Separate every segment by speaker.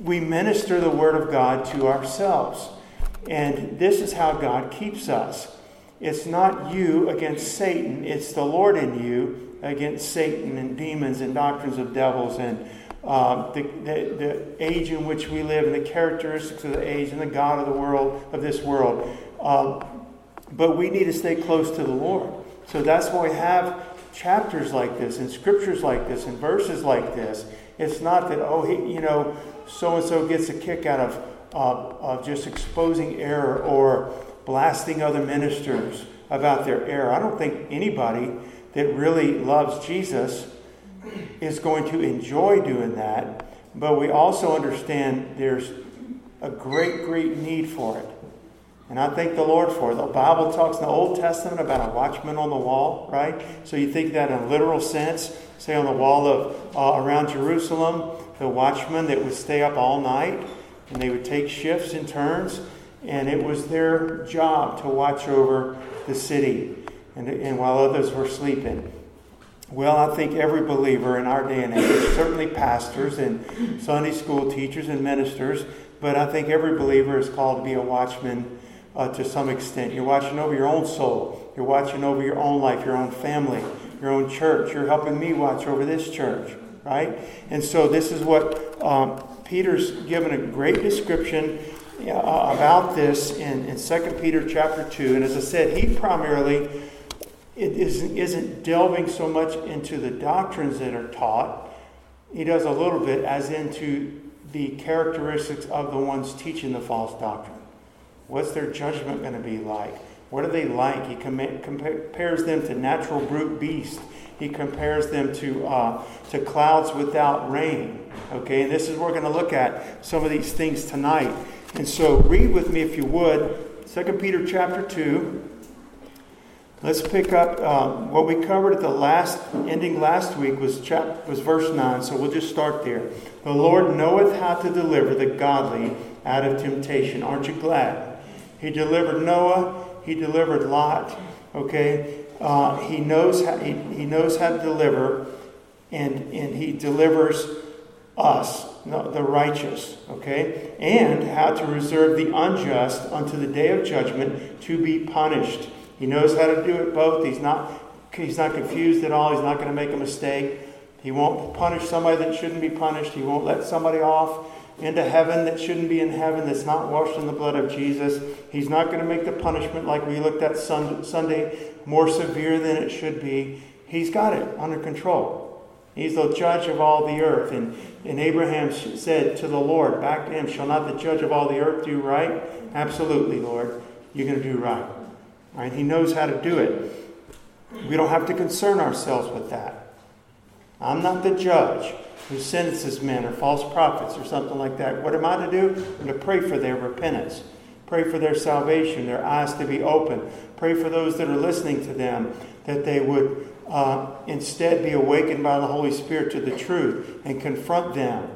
Speaker 1: we minister the Word of God to ourselves. And this is how God keeps us. It's not you against Satan, it's the Lord in you against Satan and demons and doctrines of devils and uh, the, the, the, age in which we live and the characteristics of the age and the God of the world, of this world. Uh, but we need to stay close to the Lord. So that's why we have chapters like this and scriptures like this and verses like this. It's not that, oh, he, you know, so and so gets a kick out of, uh, of just exposing error or blasting other ministers about their error. I don't think anybody that really loves Jesus is going to enjoy doing that, but we also understand there's a great, great need for it. And I thank the Lord for it. The Bible talks in the Old Testament about a watchman on the wall, right? So you think that in a literal sense, say on the wall of uh, around Jerusalem, the watchmen that would stay up all night, and they would take shifts and turns, and it was their job to watch over the city, and, and while others were sleeping. Well, I think every believer in our day and age, certainly pastors and Sunday school teachers and ministers, but I think every believer is called to be a watchman uh, to some extent. You're watching over your own soul. You're watching over your own life, your own family, your own church. You're helping me watch over this church, right? And so this is what um, Peter's given a great description uh, about this in, in 2 Peter chapter 2. And as I said, he primarily isn't, isn't delving so much into the doctrines that are taught. He does a little bit as into the characteristics of the ones teaching the false doctrine. What's their judgment going to be like? What are they like? He com- compares them to natural brute beasts. He compares them to, uh, to clouds without rain. Okay, and this is we're going to look at some of these things tonight. And so read with me if you would, 2 Peter chapter 2. Let's pick up um, what we covered at the last ending last week was chap, was verse nine. So we'll just start there. The Lord knoweth how to deliver the godly out of temptation. Aren't you glad? He delivered Noah. He delivered Lot. Okay, uh, he knows how he, he knows how to deliver, and and he delivers us, the righteous. Okay, and how to reserve the unjust unto the day of judgment to be punished. He knows how to do it both. He's not, he's not confused at all. He's not going to make a mistake. He won't punish somebody that shouldn't be punished. He won't let somebody off into heaven that shouldn't be in heaven, that's not washed in the blood of Jesus. He's not going to make the punishment like we looked at Sunday more severe than it should be. He's got it under control. He's the judge of all the earth. And, and Abraham said to the Lord, back to him, Shall not the judge of all the earth do right? Absolutely, Lord. You're going to do right. Right? He knows how to do it. We don't have to concern ourselves with that. I'm not the judge who sentences men or false prophets or something like that. What am I to do? I'm to pray for their repentance, pray for their salvation, their eyes to be open, pray for those that are listening to them that they would uh, instead be awakened by the Holy Spirit to the truth and confront them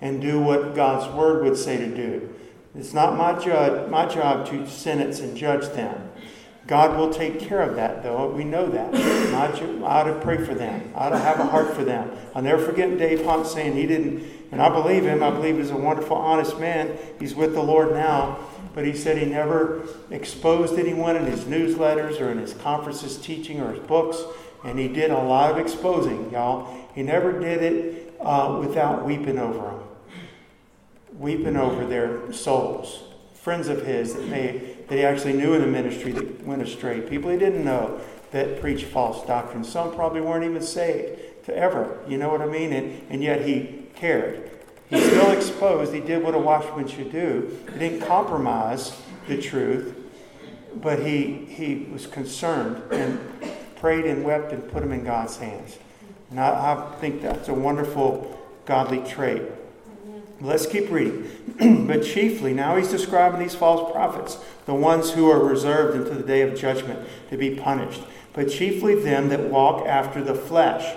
Speaker 1: and do what God's Word would say to do. It's not my, judge, my job to sentence and judge them. God will take care of that, though. We know that. I ought to pray for them. I ought to have a heart for them. I'll never forget Dave Hunt saying he didn't, and I believe him. I believe he's a wonderful, honest man. He's with the Lord now. But he said he never exposed anyone in his newsletters or in his conferences teaching or his books. And he did a lot of exposing, y'all. He never did it uh, without weeping over them, weeping over their souls. Friends of his that may that he actually knew in the ministry that went astray, people he didn't know that preached false doctrine. Some probably weren't even saved to ever, you know what I mean? And, and yet he cared. He still exposed, he did what a watchman should do. He didn't compromise the truth, but he, he was concerned and prayed and wept and put them in God's hands. And I, I think that's a wonderful godly trait. Let's keep reading. but chiefly, now he's describing these false prophets, the ones who are reserved until the day of judgment to be punished. But chiefly them that walk after the flesh.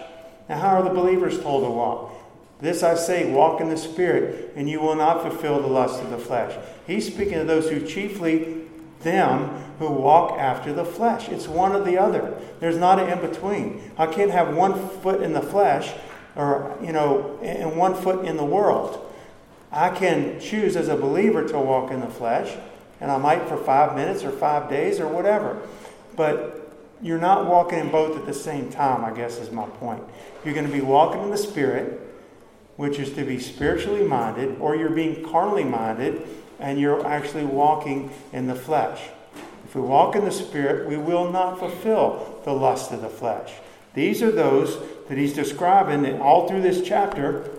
Speaker 1: Now, how are the believers told to walk? This I say, walk in the Spirit, and you will not fulfill the lust of the flesh. He's speaking of those who chiefly them who walk after the flesh. It's one or the other. There's not an in between. I can't have one foot in the flesh or, you know, and one foot in the world. I can choose as a believer to walk in the flesh, and I might for five minutes or five days or whatever. But you're not walking in both at the same time, I guess is my point. You're going to be walking in the Spirit, which is to be spiritually minded, or you're being carnally minded, and you're actually walking in the flesh. If we walk in the Spirit, we will not fulfill the lust of the flesh. These are those that he's describing all through this chapter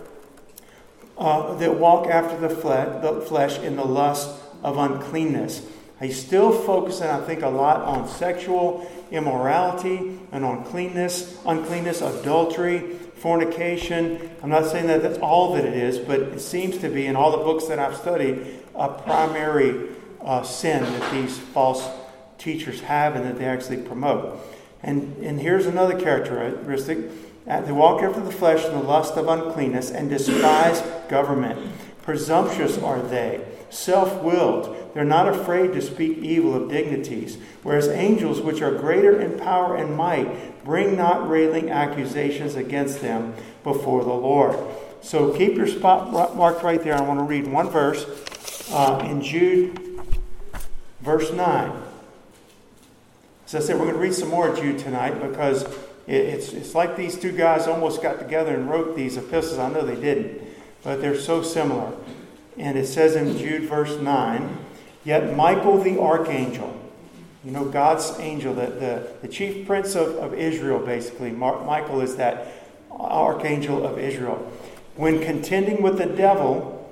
Speaker 1: uh, that walk after the flesh, in the lust of uncleanness. He's still focusing, I think, a lot on sexual immorality and on cleanness, uncleanness, adultery, fornication. I'm not saying that that's all that it is, but it seems to be in all the books that I've studied a primary uh, sin that these false teachers have and that they actually promote. And, and here's another characteristic they walk after the flesh in the lust of uncleanness and despise government. Presumptuous are they, self willed. They're not afraid to speak evil of dignities. Whereas angels, which are greater in power and might, bring not railing accusations against them before the Lord. So keep your spot marked right there. I want to read one verse uh, in Jude, verse 9. As I said, we're going to read some more Jude tonight because it's, it's like these two guys almost got together and wrote these epistles. I know they didn't, but they're so similar. And it says in Jude, verse 9, Yet Michael the archangel, you know, God's angel, the, the, the chief prince of, of Israel, basically, Mar- Michael is that archangel of Israel. When contending with the devil,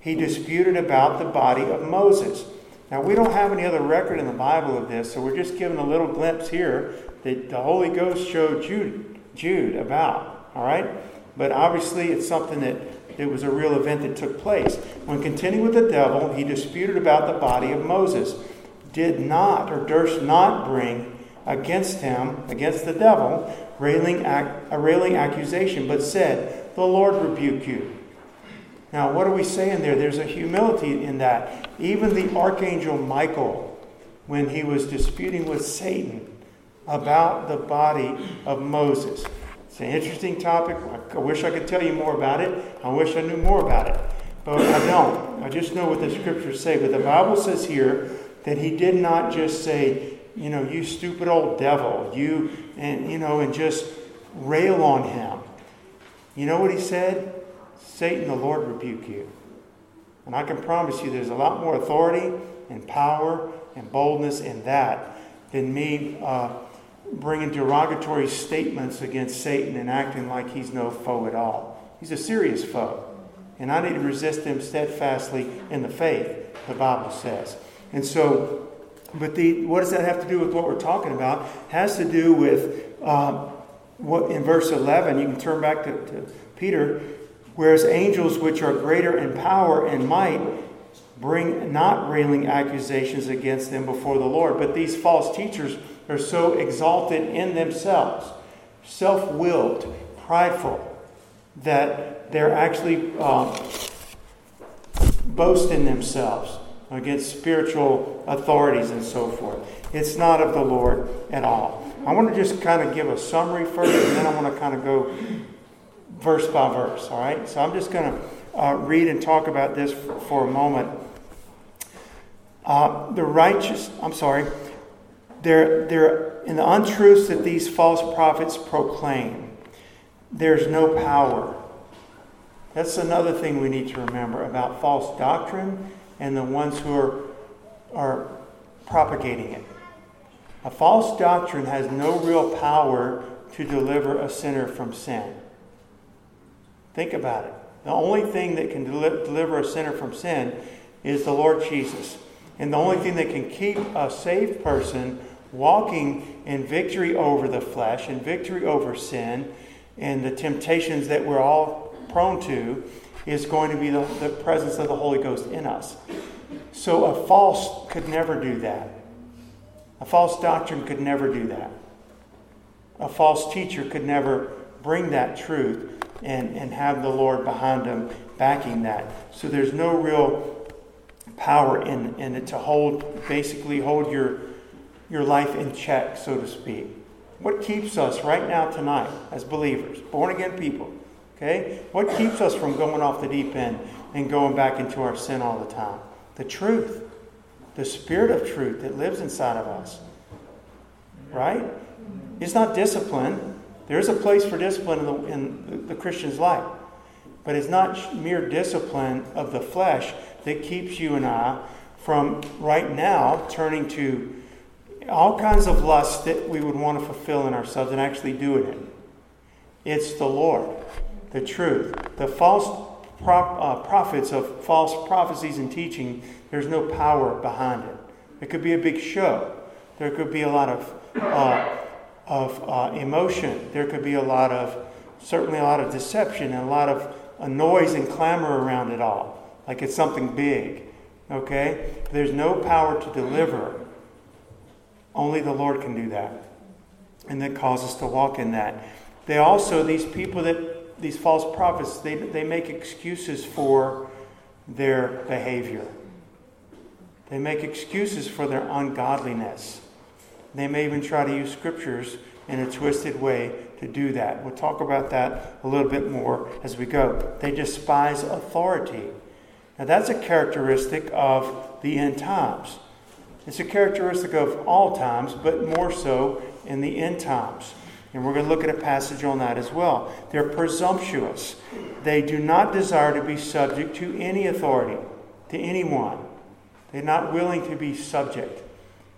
Speaker 1: he disputed about the body of Moses. Now, we don't have any other record in the Bible of this, so we're just giving a little glimpse here that the Holy Ghost showed Jude, Jude about. All right? But obviously, it's something that it was a real event that took place. When contending with the devil, he disputed about the body of Moses, did not or durst not bring against him, against the devil, railing a railing accusation, but said, The Lord rebuke you. Now, what are we saying there? There's a humility in that. Even the archangel Michael, when he was disputing with Satan, about the body of Moses. It's an interesting topic. I wish I could tell you more about it. I wish I knew more about it. But I don't. I just know what the scriptures say. But the Bible says here that he did not just say, you know, you stupid old devil, you, and, you know, and just rail on him. You know what he said? Satan, the Lord rebuke you. And I can promise you there's a lot more authority and power and boldness in that than me uh, bringing derogatory statements against Satan and acting like he's no foe at all. He's a serious foe. And I need to resist him steadfastly in the faith, the Bible says. And so, but the, what does that have to do with what we're talking about? It has to do with uh, what in verse 11, you can turn back to, to Peter, whereas angels which are greater in power and might bring not railing accusations against them before the Lord. But these false teachers are so exalted in themselves, self willed, prideful, that they're actually um, boasting themselves against spiritual authorities and so forth. It's not of the Lord at all. I want to just kind of give a summary first, and then I want to kind of go verse by verse, all right? So I'm just going to uh, read and talk about this for, for a moment. Uh, the righteous, I'm sorry, they're, they're in the untruths that these false prophets proclaim. There's no power. That's another thing we need to remember about false doctrine and the ones who are, are propagating it. A false doctrine has no real power to deliver a sinner from sin. Think about it. The only thing that can deliver a sinner from sin is the Lord Jesus. And the only thing that can keep a saved person walking in victory over the flesh and victory over sin and the temptations that we're all prone to is going to be the, the presence of the Holy Ghost in us. So a false could never do that. A false doctrine could never do that. A false teacher could never bring that truth and, and have the Lord behind them backing that. So there's no real power in, in it to hold, basically hold your your life in check, so to speak. What keeps us right now, tonight, as believers, born again people, Okay? What keeps us from going off the deep end and going back into our sin all the time? The truth. The spirit of truth that lives inside of us. Right? It's not discipline. There is a place for discipline in the, in the Christian's life. But it's not mere discipline of the flesh that keeps you and I from right now turning to all kinds of lusts that we would want to fulfill in ourselves and actually doing it. It's the Lord, the truth. The false prop, uh, prophets of false prophecies and teaching, there's no power behind it. It could be a big show. There could be a lot of, uh, of uh, emotion. There could be a lot of, certainly a lot of deception and a lot of a noise and clamor around it all, like it's something big. Okay? There's no power to deliver. Only the Lord can do that. And that causes us to walk in that. They also, these people that, these false prophets, they, they make excuses for their behavior. They make excuses for their ungodliness. They may even try to use scriptures in a twisted way to do that. We'll talk about that a little bit more as we go. They despise authority. Now, that's a characteristic of the end times. It's a characteristic of all times, but more so in the end times. And we're going to look at a passage on that as well. They're presumptuous. They do not desire to be subject to any authority, to anyone. They're not willing to be subject.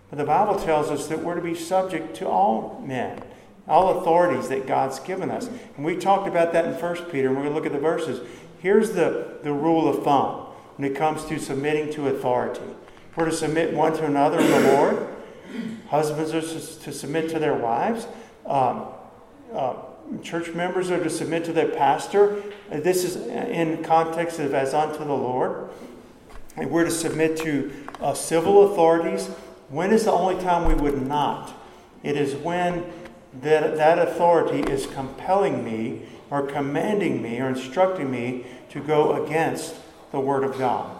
Speaker 1: But the Bible tells us that we're to be subject to all men, all authorities that God's given us. And we talked about that in 1 Peter, and we're going to look at the verses. Here's the, the rule of thumb when it comes to submitting to authority. We're to submit one to another in the Lord. Husbands are to submit to their wives. Um, uh, church members are to submit to their pastor. This is in context of as unto the Lord. And we're to submit to uh, civil authorities. When is the only time we would not? It is when that, that authority is compelling me or commanding me or instructing me to go against the Word of God.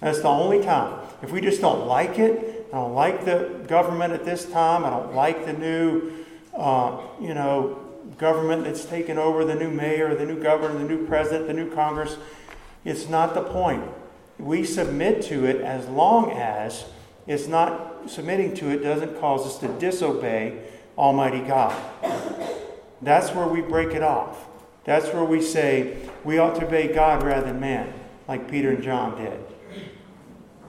Speaker 1: That's the only time. If we just don't like it, I don't like the government at this time, I don't like the new, uh, you know, government that's taken over, the new mayor, the new governor, the new president, the new Congress, it's not the point. We submit to it as long as it's not submitting to it doesn't cause us to disobey Almighty God. That's where we break it off. That's where we say we ought to obey God rather than man, like Peter and John did.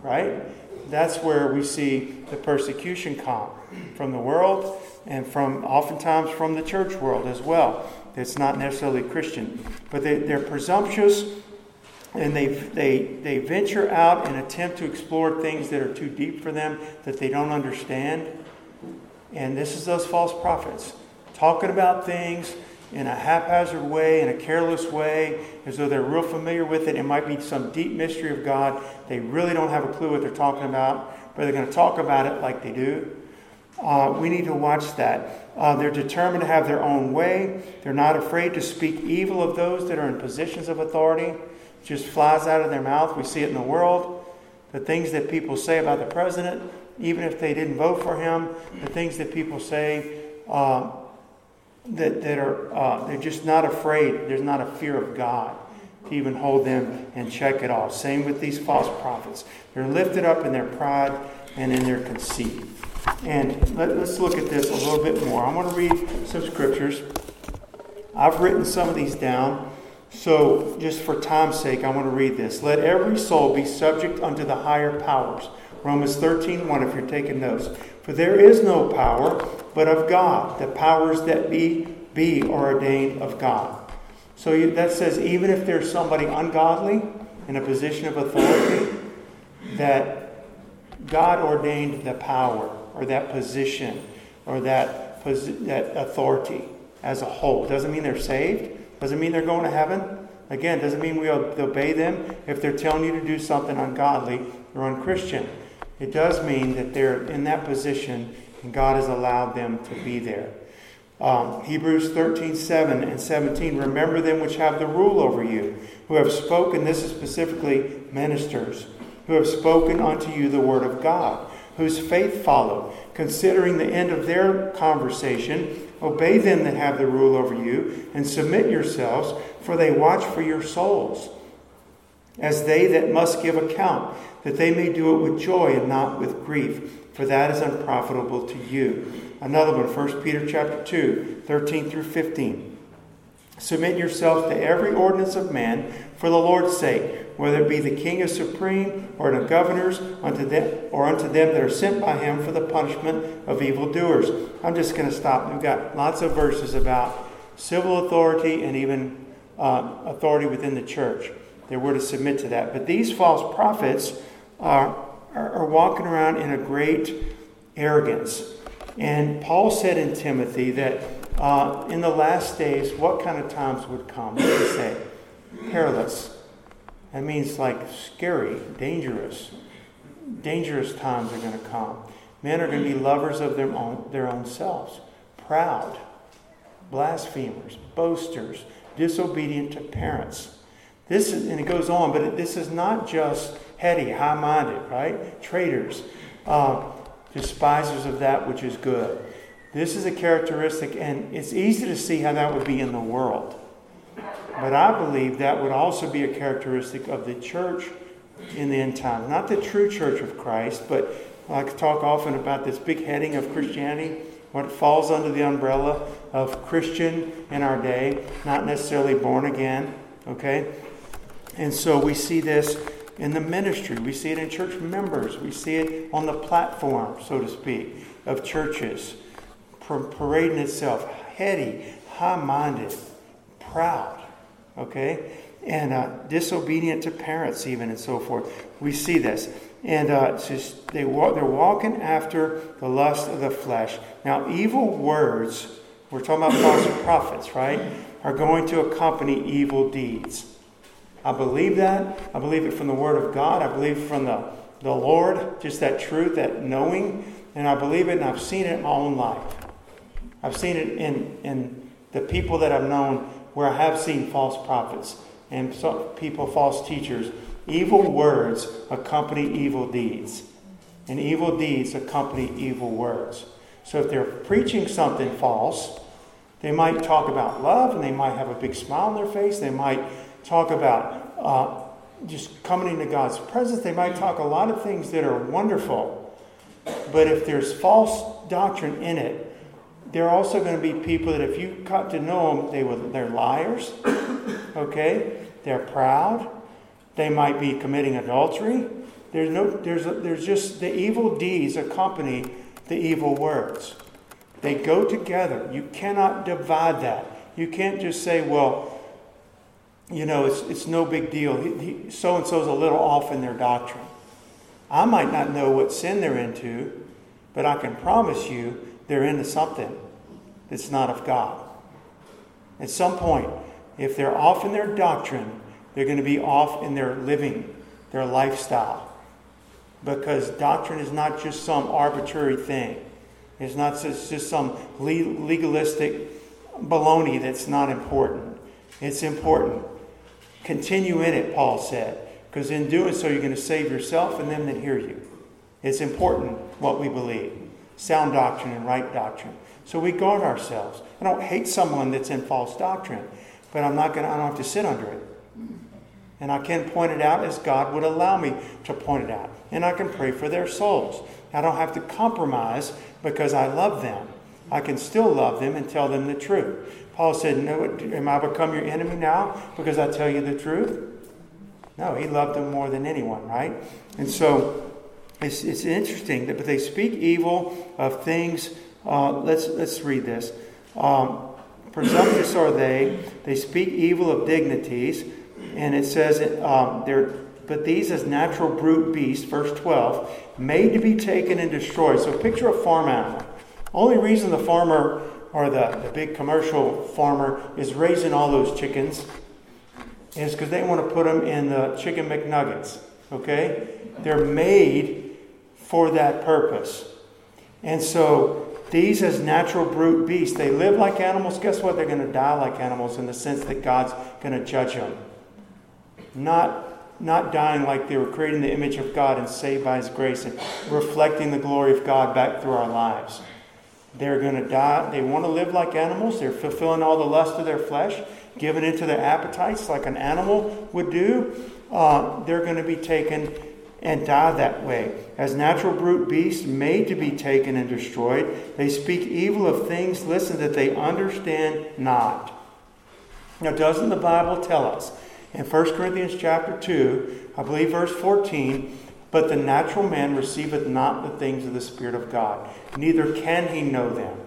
Speaker 1: Right? That's where we see the persecution come from the world and from oftentimes from the church world as well. It's not necessarily Christian, but they, they're presumptuous and they, they, they venture out and attempt to explore things that are too deep for them, that they don't understand. And this is those false prophets talking about things in a haphazard way, in a careless way, as though they're real familiar with it. It might be some deep mystery of God. They really don't have a clue what they're talking about, but they're going to talk about it like they do. Uh, we need to watch that. Uh, they're determined to have their own way. They're not afraid to speak evil of those that are in positions of authority. It just flies out of their mouth. We see it in the world. The things that people say about the president, even if they didn't vote for him, the things that people say uh, that, that are uh, they're just not afraid. There's not a fear of God to even hold them and check it all. Same with these false prophets. They're lifted up in their pride and in their conceit. And let, us look at this a little bit more. I want to read some scriptures. I've written some of these down. So, just for time's sake, I want to read this. Let every soul be subject unto the higher powers. Romans 13, 1, if you're taking notes. For there is no power but of God. The powers that be, be are ordained of God. So you, that says even if there's somebody ungodly in a position of authority, that God ordained the power or that position or that, that authority as a whole. Doesn't mean they're saved. Doesn't mean they're going to heaven. Again, doesn't mean we obey them if they're telling you to do something ungodly or unchristian. It does mean that they're in that position and God has allowed them to be there. Um, Hebrews 13, 7 and 17. Remember them which have the rule over you, who have spoken, this is specifically ministers, who have spoken unto you the word of God, whose faith follow, considering the end of their conversation, Obey them that have the rule over you, and submit yourselves, for they watch for your souls, as they that must give account, that they may do it with joy and not with grief, for that is unprofitable to you. Another one, 1 Peter chapter 2, 13 through 15. Submit yourselves to every ordinance of man for the Lord's sake, whether it be the king is supreme, or the governors, unto them, or unto them that are sent by him for the punishment of evildoers. I'm just going to stop. We've got lots of verses about civil authority and even uh, authority within the church. That we're to submit to that. But these false prophets are, are, are walking around in a great arrogance. And Paul said in Timothy that uh, in the last days, what kind of times would come? What he say? Perilous. That means like scary, dangerous. Dangerous times are going to come. Men are going to be lovers of their own, their own selves, proud, blasphemers, boasters, disobedient to parents. This is, and it goes on, but this is not just heady, high minded, right? Traitors, uh, despisers of that which is good. This is a characteristic, and it's easy to see how that would be in the world. But I believe that would also be a characteristic of the church in the end times. Not the true church of Christ, but I talk often about this big heading of Christianity, what falls under the umbrella of Christian in our day, not necessarily born again, okay? And so we see this in the ministry. We see it in church members. We see it on the platform, so to speak, of churches parading itself heady, high minded, proud, okay? And uh, disobedient to parents, even, and so forth. We see this. And uh, just, they walk, they're walking after the lust of the flesh. Now, evil words, we're talking about false prophets, right, are going to accompany evil deeds. I believe that. I believe it from the Word of God. I believe from the, the Lord, just that truth, that knowing. And I believe it, and I've seen it in my own life. I've seen it in, in the people that I've known where I have seen false prophets and people, false teachers. Evil words accompany evil deeds, and evil deeds accompany evil words. So if they're preaching something false, they might talk about love and they might have a big smile on their face. They might talk about uh, just coming into God's presence. They might talk a lot of things that are wonderful. But if there's false doctrine in it, there are also going to be people that if you got to know them, they will, they're liars, okay? They're proud. They might be committing adultery. There's, no, there's, there's just the evil deeds accompany the evil words. They go together. You cannot divide that. You can't just say, well, you know, it's, it's no big deal. So and so's a little off in their doctrine. I might not know what sin they're into, but I can promise you they're into something that's not of God. At some point, if they're off in their doctrine, they're going to be off in their living, their lifestyle. Because doctrine is not just some arbitrary thing. It's not just, just some legalistic baloney that's not important. It's important. Continue in it, Paul said, because in doing so, you're going to save yourself and them that hear you. It's important what we believe sound doctrine and right doctrine. So we guard ourselves. I don't hate someone that's in false doctrine, but I'm not going to, I don't have to sit under it. And I can point it out as God would allow me to point it out. And I can pray for their souls. I don't have to compromise because I love them. I can still love them and tell them the truth. Paul said, No, am I become your enemy now because I tell you the truth? No, he loved them more than anyone, right? And so it's, it's interesting that but they speak evil of things. Uh, let's let's read this. Um, presumptuous are they; they speak evil of dignities, and it says um, they're. But these, as natural brute beasts, verse 12, made to be taken and destroyed. So picture a farm animal. Only reason the farmer or the, the big commercial farmer is raising all those chickens is because they want to put them in the chicken McNuggets. Okay? They're made for that purpose. And so these as natural brute beasts, they live like animals. Guess what? They're going to die like animals in the sense that God's going to judge them. Not, not dying like they were creating the image of God and saved by His grace and reflecting the glory of God back through our lives. They're going to die. They want to live like animals. They're fulfilling all the lust of their flesh, giving into their appetites like an animal would do. Uh, they're going to be taken and die that way. As natural brute beasts made to be taken and destroyed, they speak evil of things, listen, that they understand not. Now, doesn't the Bible tell us in 1 Corinthians chapter 2, I believe verse 14, but the natural man receiveth not the things of the Spirit of God, neither can he know them.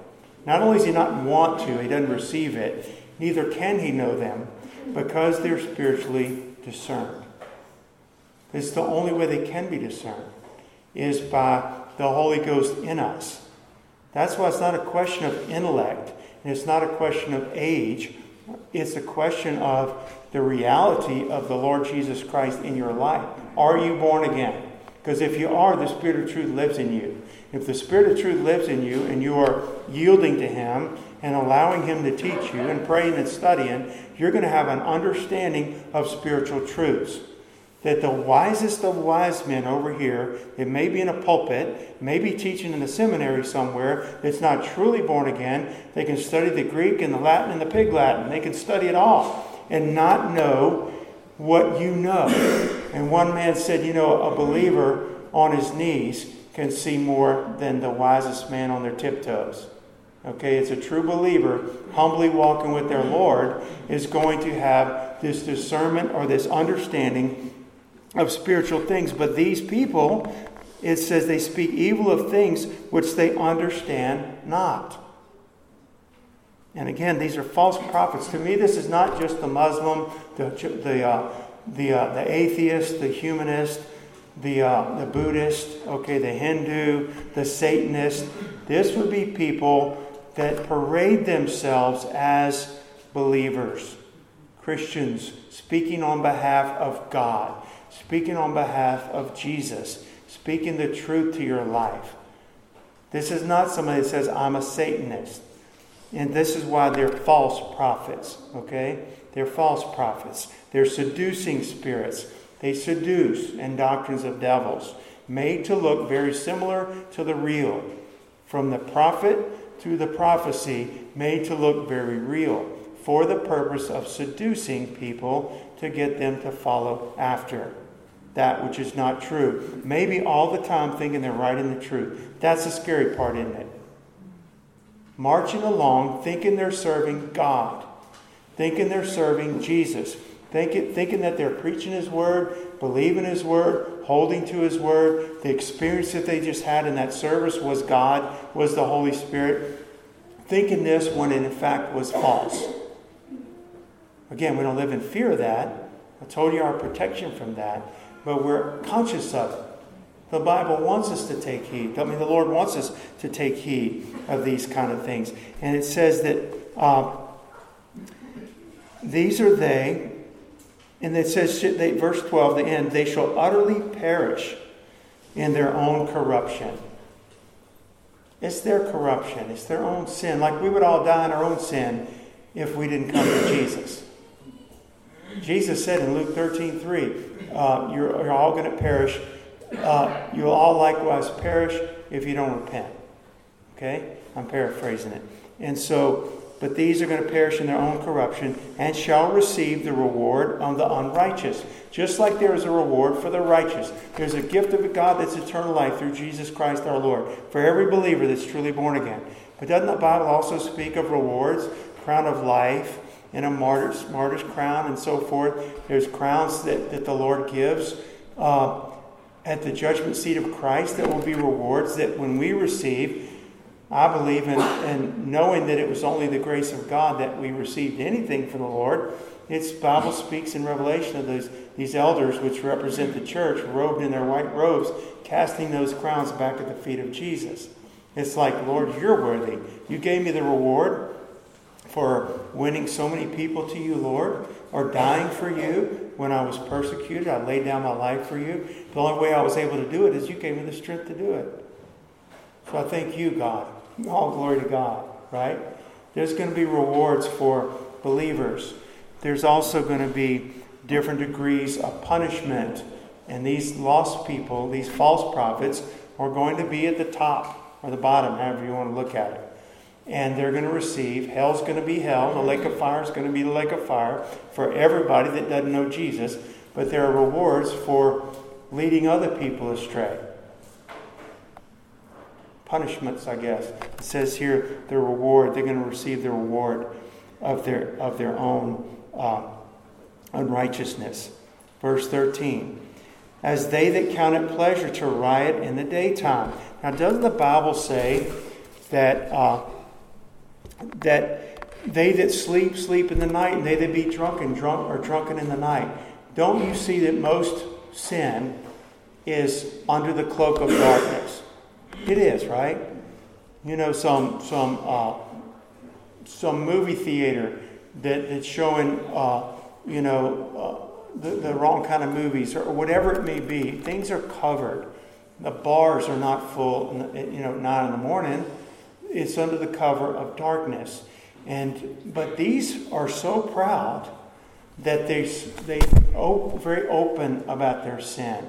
Speaker 1: Not only does he not want to, he doesn't receive it, neither can he know them, because they're spiritually discerned. It's the only way they can be discerned is by the Holy Ghost in us. That's why it's not a question of intellect, and it's not a question of age. It's a question of the reality of the Lord Jesus Christ in your life. Are you born again? Because if you are, the Spirit of truth lives in you. If the Spirit of truth lives in you and you are yielding to Him and allowing Him to teach you and praying and studying, you're going to have an understanding of spiritual truths that the wisest of wise men over here, it may be in a pulpit, may be teaching in a seminary somewhere, that's not truly born again, they can study the Greek and the Latin and the Pig Latin. They can study it all and not know what you know. And one man said, you know, a believer on his knees can see more than the wisest man on their tiptoes. Okay, it's a true believer, humbly walking with their Lord, is going to have this discernment or this understanding of spiritual things. But these people, it says they speak evil of things which they understand not. And again, these are false prophets. To me, this is not just the Muslim, the, the, uh, the, uh, the atheist, the humanist, the, uh, the Buddhist, okay, the Hindu, the Satanist. This would be people that parade themselves as believers, Christians, speaking on behalf of God speaking on behalf of Jesus, speaking the truth to your life. This is not somebody that says, I'm a Satanist. And this is why they're false prophets, okay? They're false prophets. They're seducing spirits. They seduce and doctrines of devils, made to look very similar to the real. From the prophet to the prophecy, made to look very real, for the purpose of seducing people to get them to follow after that which is not true. Maybe all the time thinking they're right in the truth. That's the scary part, isn't it? Marching along thinking they're serving God, thinking they're serving Jesus, thinking, thinking that they're preaching His Word, believing His Word, holding to His Word. The experience that they just had in that service was God, was the Holy Spirit. Thinking this when it in fact was false. Again, we don't live in fear of that. I told you our protection from that but we're conscious of it. The Bible wants us to take heed. I mean, the Lord wants us to take heed of these kind of things. And it says that uh, these are they, and it says, they, verse 12, the end, they shall utterly perish in their own corruption. It's their corruption, it's their own sin. Like we would all die in our own sin if we didn't come to Jesus. Jesus said in Luke 13 3, uh, you're, you're, all going to perish. Uh, you'll all likewise perish if you don't repent. Okay? I'm paraphrasing it. And so, but these are going to perish in their own corruption and shall receive the reward of the unrighteous. Just like there is a reward for the righteous, there's a gift of God that's eternal life through Jesus Christ our Lord for every believer that's truly born again. But doesn't the Bible also speak of rewards? Crown of life, and a martyr's, martyr's crown and so forth. There's crowns that, that the Lord gives uh, at the judgment seat of Christ that will be rewards that when we receive, I believe in, in knowing that it was only the grace of God that we received anything from the Lord. It's Bible speaks in Revelation of those these elders which represent the church, robed in their white robes, casting those crowns back at the feet of Jesus. It's like, Lord, you're worthy. You gave me the reward for winning so many people to you, Lord, or dying for you when I was persecuted. I laid down my life for you. The only way I was able to do it is you gave me the strength to do it. So I thank you, God. All glory to God, right? There's going to be rewards for believers. There's also going to be different degrees of punishment. And these lost people, these false prophets, are going to be at the top or the bottom, however you want to look at it. And they're going to receive. Hell's going to be hell. The lake of fire is going to be the lake of fire for everybody that doesn't know Jesus. But there are rewards for leading other people astray. Punishments, I guess. It says here the reward. They're going to receive the reward of their of their own uh, unrighteousness. Verse 13. As they that count it pleasure to riot in the daytime. Now, doesn't the Bible say that uh, that they that sleep, sleep in the night, and they that be drunken, drunk are drunken in the night. Don't you see that most sin is under the cloak of darkness? It is, right? You know, some some uh, some movie theater that, that's showing, uh, you know, uh, the, the wrong kind of movies or whatever it may be. Things are covered. The bars are not full, you know, nine in the morning it's under the cover of darkness. And but these are so proud that they they op, very open about their sin.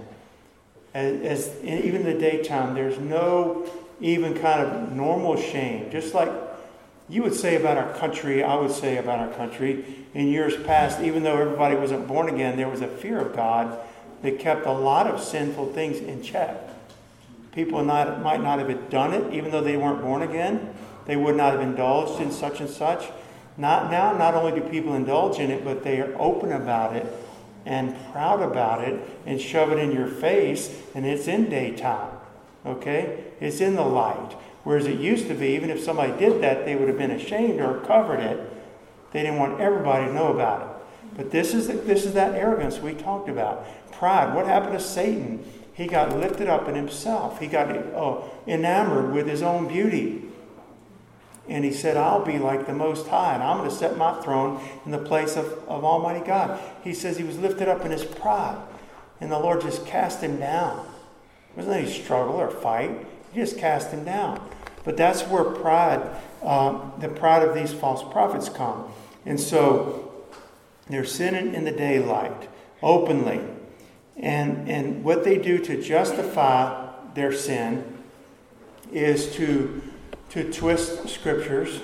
Speaker 1: As, as even in the daytime, there's no even kind of normal shame. Just like you would say about our country, I would say about our country. In years past, even though everybody wasn't born again, there was a fear of God that kept a lot of sinful things in check. People not, might not have done it, even though they weren't born again. They would not have indulged in such and such. Not now, not only do people indulge in it, but they are open about it and proud about it and shove it in your face, and it's in daytime. Okay? It's in the light. Whereas it used to be, even if somebody did that, they would have been ashamed or covered it. They didn't want everybody to know about it. But this is, the, this is that arrogance we talked about. Pride. What happened to Satan? He got lifted up in himself. He got oh, enamored with his own beauty. And he said, I'll be like the Most High, and I'm going to set my throne in the place of, of Almighty God. He says he was lifted up in his pride, and the Lord just cast him down. There wasn't any struggle or fight, he just cast him down. But that's where pride, um, the pride of these false prophets come. And so they're sinning in the daylight, openly. And, and what they do to justify their sin is to, to twist scriptures,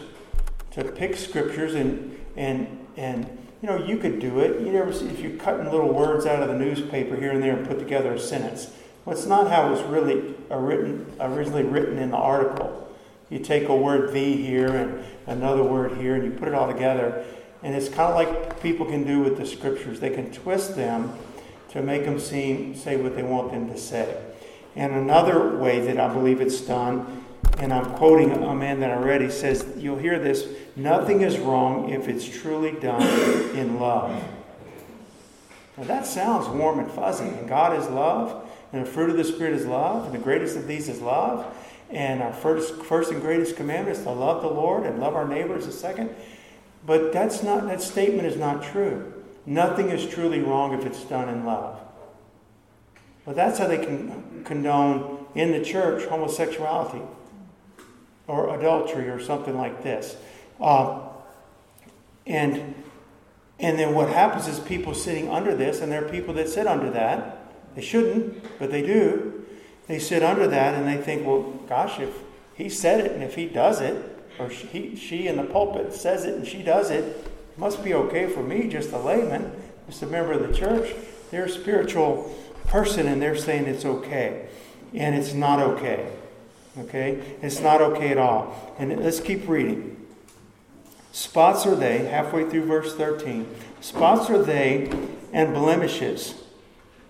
Speaker 1: to pick scriptures, and, and, and you know, you could do it. You never see, if you're cutting little words out of the newspaper here and there and put together a sentence. Well, it's not how it was really uh, written, originally written in the article. You take a word "the" here and another word here, and you put it all together. And it's kind of like people can do with the scriptures. They can twist them to make them seem, say what they want them to say. And another way that I believe it's done, and I'm quoting a man that I read, he says, You'll hear this nothing is wrong if it's truly done in love. Now that sounds warm and fuzzy, and God is love, and the fruit of the Spirit is love, and the greatest of these is love. And our first, first and greatest commandment is to love the Lord and love our neighbors a second. But that's not that statement is not true. Nothing is truly wrong if it's done in love. But that's how they can condone in the church homosexuality or adultery or something like this. Uh, and and then what happens is people sitting under this, and there are people that sit under that. They shouldn't, but they do. They sit under that and they think, well, gosh, if he said it and if he does it, or she, she in the pulpit says it and she does it, must be okay for me, just a layman, just a member of the church. They're a spiritual person and they're saying it's okay. And it's not okay. Okay? It's not okay at all. And let's keep reading. Spots are they, halfway through verse 13. Spots are they and blemishes,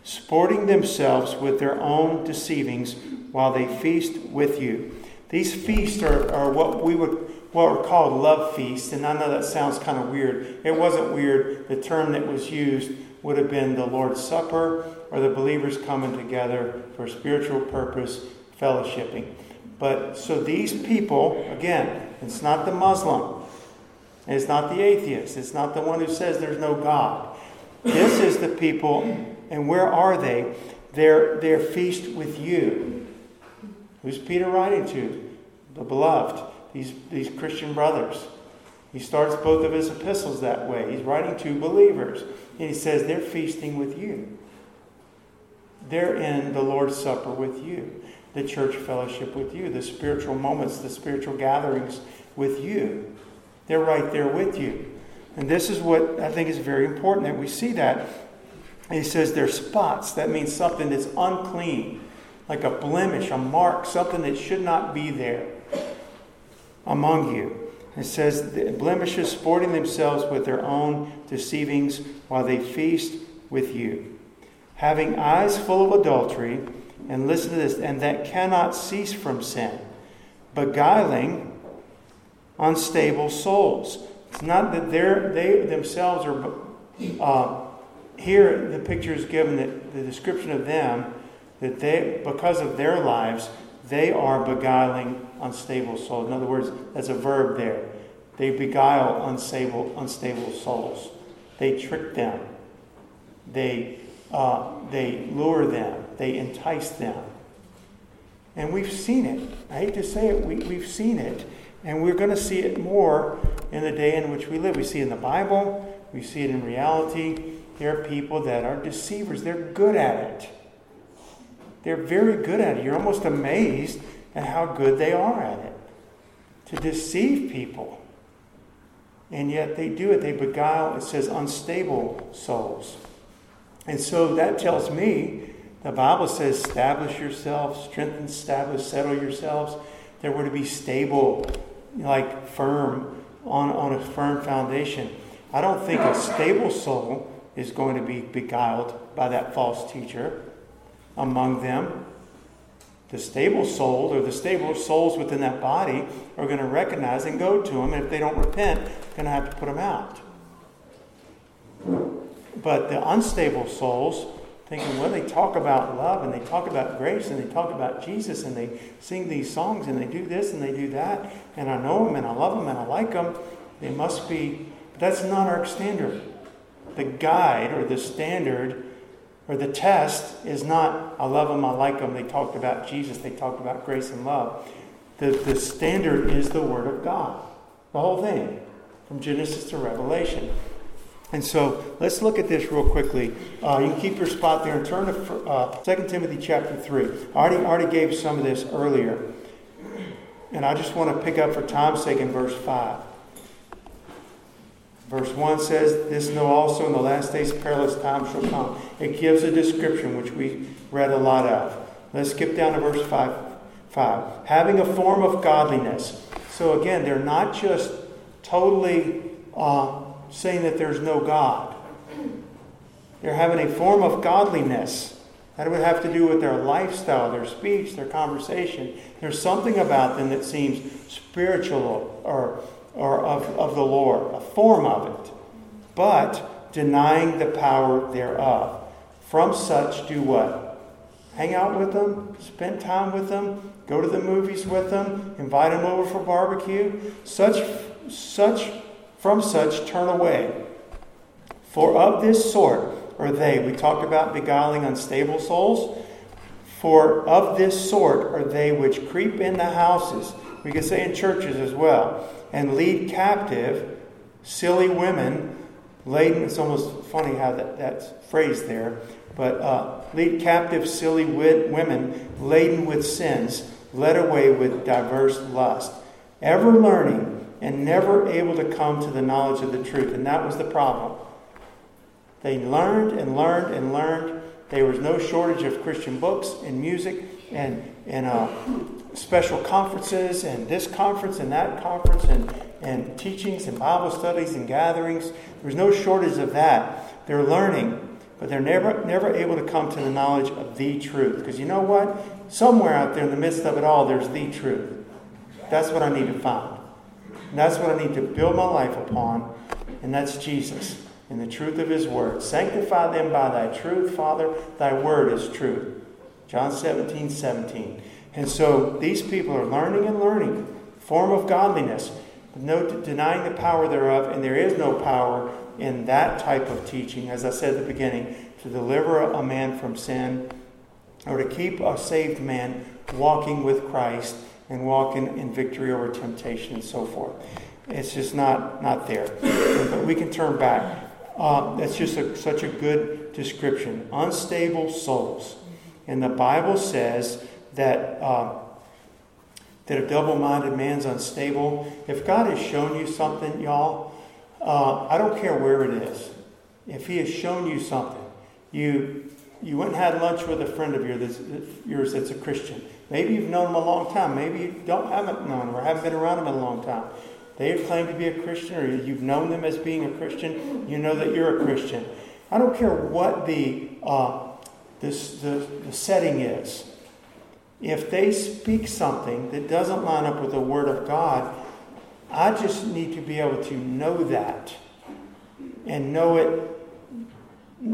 Speaker 1: sporting themselves with their own deceivings while they feast with you. These feasts are, are what we would what were called love feasts, and I know that sounds kind of weird. It wasn't weird. The term that was used would have been the Lord's Supper or the believers coming together for spiritual purpose, fellowshipping. But so these people, again, it's not the Muslim, it's not the atheist, it's not the one who says there's no God. This is the people, and where are they? They're, they're feast with you. Who's Peter writing to? The beloved these, these Christian brothers. He starts both of his epistles that way. He's writing to believers. And he says, They're feasting with you. They're in the Lord's Supper with you, the church fellowship with you, the spiritual moments, the spiritual gatherings with you. They're right there with you. And this is what I think is very important that we see that. And he says they're spots. That means something that's unclean, like a blemish, a mark, something that should not be there among you. It says, the blemishes sporting themselves with their own deceivings while they feast with you. Having eyes full of adultery, and listen to this, and that cannot cease from sin, beguiling unstable souls. It's not that they're, they themselves are. Uh, here, the picture is given that the description of them that they, because of their lives, they are beguiling unstable souls. In other words, that's a verb there. They beguile unstable, unstable souls. They trick them. They, uh, they lure them. They entice them. And we've seen it. I hate to say it, we, we've seen it. And we're going to see it more in the day in which we live. We see it in the Bible, we see it in reality. There are people that are deceivers, they're good at it. They're very good at it. You're almost amazed at how good they are at it to deceive people. And yet they do it. They beguile, it says, unstable souls. And so that tells me the Bible says, establish yourselves, strengthen, establish, settle yourselves. That we're to be stable, like firm, on, on a firm foundation. I don't think a stable soul is going to be beguiled by that false teacher among them. The stable soul or the stable souls within that body are going to recognize and go to them. And if they don't repent, they're going to have to put them out. But the unstable souls, thinking, well, they talk about love and they talk about grace and they talk about Jesus and they sing these songs and they do this and they do that. And I know them and I love them and I like them. They must be, but that's not our standard. The guide or the standard or the test is not, I love them, I like them. They talked about Jesus, they talked about grace and love. The, the standard is the Word of God, the whole thing, from Genesis to Revelation. And so let's look at this real quickly. Uh, you keep your spot there and turn to uh, 2 Timothy chapter 3. I already, already gave some of this earlier. And I just want to pick up for time's sake in verse 5. Verse 1 says, This know also in the last days perilous times shall come. It gives a description which we read a lot of. Let's skip down to verse 5. 5. Having a form of godliness. So again, they're not just totally uh, saying that there's no God. They're having a form of godliness. That would have to do with their lifestyle, their speech, their conversation. There's something about them that seems spiritual or, or of, of the Lord, a form of it, but denying the power thereof. From such, do what? Hang out with them, spend time with them, go to the movies with them, invite them over for barbecue. Such, such from such turn away. For of this sort are they. We talked about beguiling unstable souls. For of this sort are they which creep in the houses. We could say in churches as well. And lead captive silly women laden. It's almost funny how that, that's phrased there. But uh, lead captive silly women laden with sins, led away with diverse lust. Ever learning and never able to come to the knowledge of the truth. And that was the problem. They learned and learned and learned. There was no shortage of Christian books and music and, and uh, special conferences and this conference and that conference and, and teachings and Bible studies and gatherings. There's no shortage of that. They're learning, but they're never, never able to come to the knowledge of the truth. Because you know what? Somewhere out there in the midst of it all, there's the truth. That's what I need to find. And that's what I need to build my life upon, and that's Jesus and the truth of his word. Sanctify them by thy truth, Father. Thy word is truth. John 17, 17. And so these people are learning and learning, form of godliness, no denying the power thereof, and there is no power in that type of teaching, as I said at the beginning, to deliver a man from sin or to keep a saved man walking with Christ and walking in, in victory over temptation and so forth. It's just not, not there. But we can turn back. Uh, that's just a, such a good description. Unstable souls. And the Bible says that, uh, that a double minded man's unstable. If God has shown you something, y'all, uh, I don't care where it is. If He has shown you something, you you went and had lunch with a friend of yours that's, yours that's a Christian. Maybe you've known him a long time. Maybe you don't haven't known him or haven't been around him in a long time. They claimed to be a Christian, or you've known them as being a Christian. You know that you're a Christian. I don't care what the uh, this, the, the setting is. If they speak something that doesn't line up with the Word of God, I just need to be able to know that and know it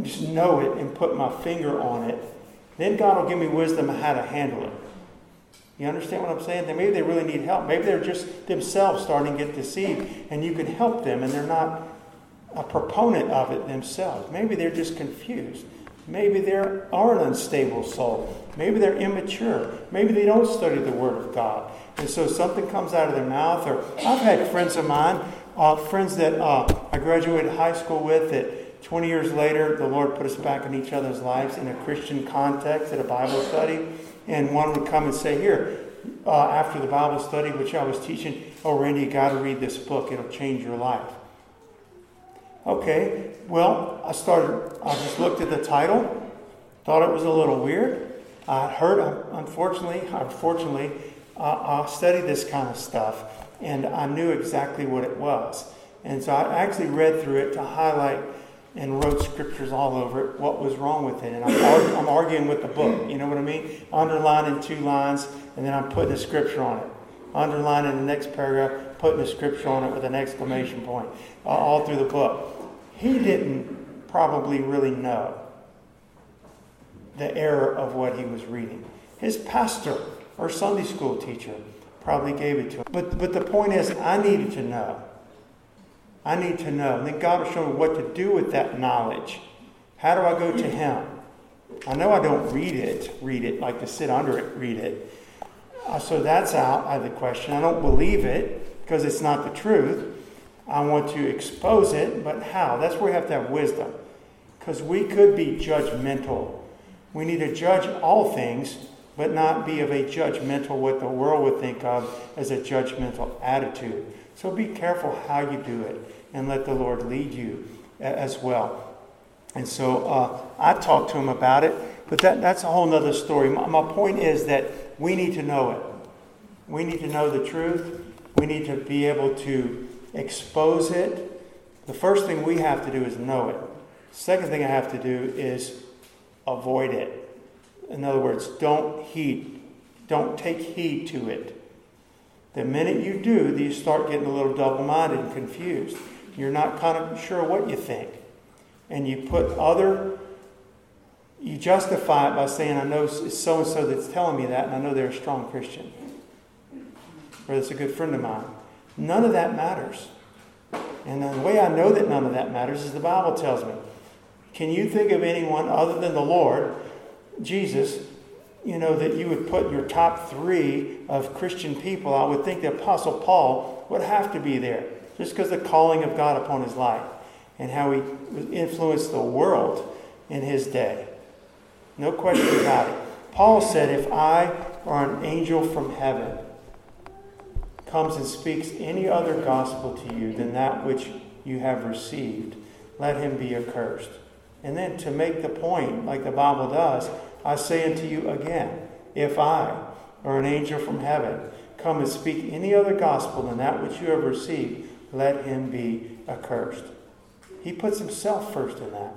Speaker 1: just know it and put my finger on it, then God will give me wisdom how to handle it. You understand what I'm saying? Then maybe they really need help. Maybe they're just themselves starting to get deceived, and you can help them, and they're not a proponent of it themselves. Maybe they're just confused. Maybe they are an unstable soul. Maybe they're immature. Maybe they don't study the Word of God. And so something comes out of their mouth. Or I've had friends of mine, uh, friends that uh, I graduated high school with that 20 years later, the Lord put us back in each other's lives in a Christian context at a Bible study. And one would come and say, Here, uh, after the Bible study, which I was teaching, oh, Randy, you got to read this book. It'll change your life. Okay, well, I started, I just looked at the title, thought it was a little weird. I heard, unfortunately, unfortunately, uh, I studied this kind of stuff, and I knew exactly what it was. And so I actually read through it to highlight and wrote scriptures all over it, what was wrong with it. And I'm, argue, I'm arguing with the book, you know what I mean? Underlining two lines, and then I'm putting a scripture on it. Underlining the next paragraph, putting a scripture on it with an exclamation point, uh, all through the book. He didn't probably really know the error of what he was reading. His pastor or Sunday school teacher probably gave it to him. But, but the point is, I needed to know. I need to know. And then God will show me what to do with that knowledge. How do I go to Him? I know I don't read it, read it, like to sit under it, read it. Uh, so that's out of the question. I don't believe it because it's not the truth. I want to expose it, but how? That's where we have to have wisdom. Because we could be judgmental. We need to judge all things, but not be of a judgmental, what the world would think of as a judgmental attitude. So be careful how you do it and let the Lord lead you as well. And so uh, I talked to him about it, but that, that's a whole other story. My, my point is that we need to know it. We need to know the truth. We need to be able to expose it. The first thing we have to do is know it. Second thing I have to do is avoid it. In other words, don't heed, don't take heed to it. The minute you do, you start getting a little double minded and confused. You're not kind of sure what you think. And you put other, you justify it by saying, I know it's so and so that's telling me that, and I know they're a strong Christian. Or it's a good friend of mine. None of that matters. And the way I know that none of that matters is the Bible tells me. Can you think of anyone other than the Lord, Jesus, you know, that you would put your top three of Christian people? I would think the Apostle Paul would have to be there just because the calling of God upon his life and how he influenced the world in his day. No question about it. Paul said, If I or an angel from heaven comes and speaks any other gospel to you than that which you have received, let him be accursed. And then to make the point, like the Bible does, I say unto you again, if I or an angel from heaven come and speak any other gospel than that which you have received, let him be accursed. He puts himself first in that.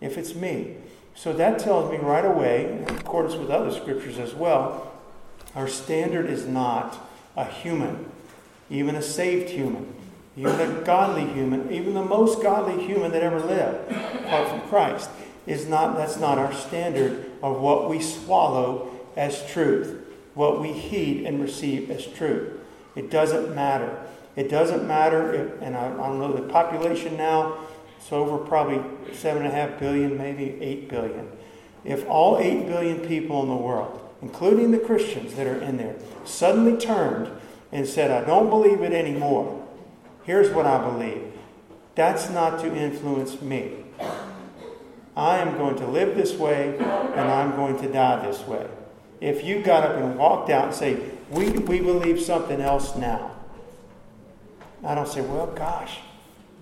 Speaker 1: If it's me. So that tells me right away, in accordance with other scriptures as well, our standard is not a human, even a saved human, even a godly human, even the most godly human that ever lived, apart from Christ, is not that's not our standard of what we swallow as truth, what we heed and receive as truth. It doesn't matter. It doesn't matter, if, and I, I don't know the population now, it's over probably 7.5 billion, maybe 8 billion. If all 8 billion people in the world, including the Christians that are in there, suddenly turned and said, I don't believe it anymore, here's what I believe. That's not to influence me. I am going to live this way and I'm going to die this way. if you got up and walked out and say, we, we believe something else now. I don't say, well, gosh,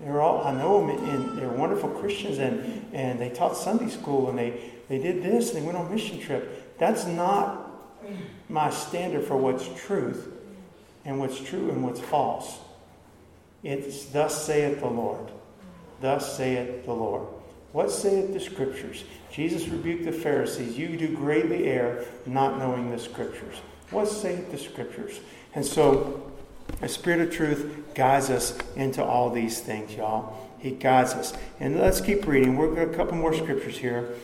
Speaker 1: they're all, I know them, and they're wonderful Christians, and, and they taught Sunday school, and they, they did this, and they went on mission trip. That's not my standard for what's truth and what's true and what's false. It's thus saith the Lord. Thus saith the Lord. What saith the Scriptures? Jesus rebuked the Pharisees. You do greatly err, not knowing the Scriptures. What saith the Scriptures? And so, the Spirit of truth guides us into all these things, y'all. He guides us. And let's keep reading. We're got a couple more scriptures here.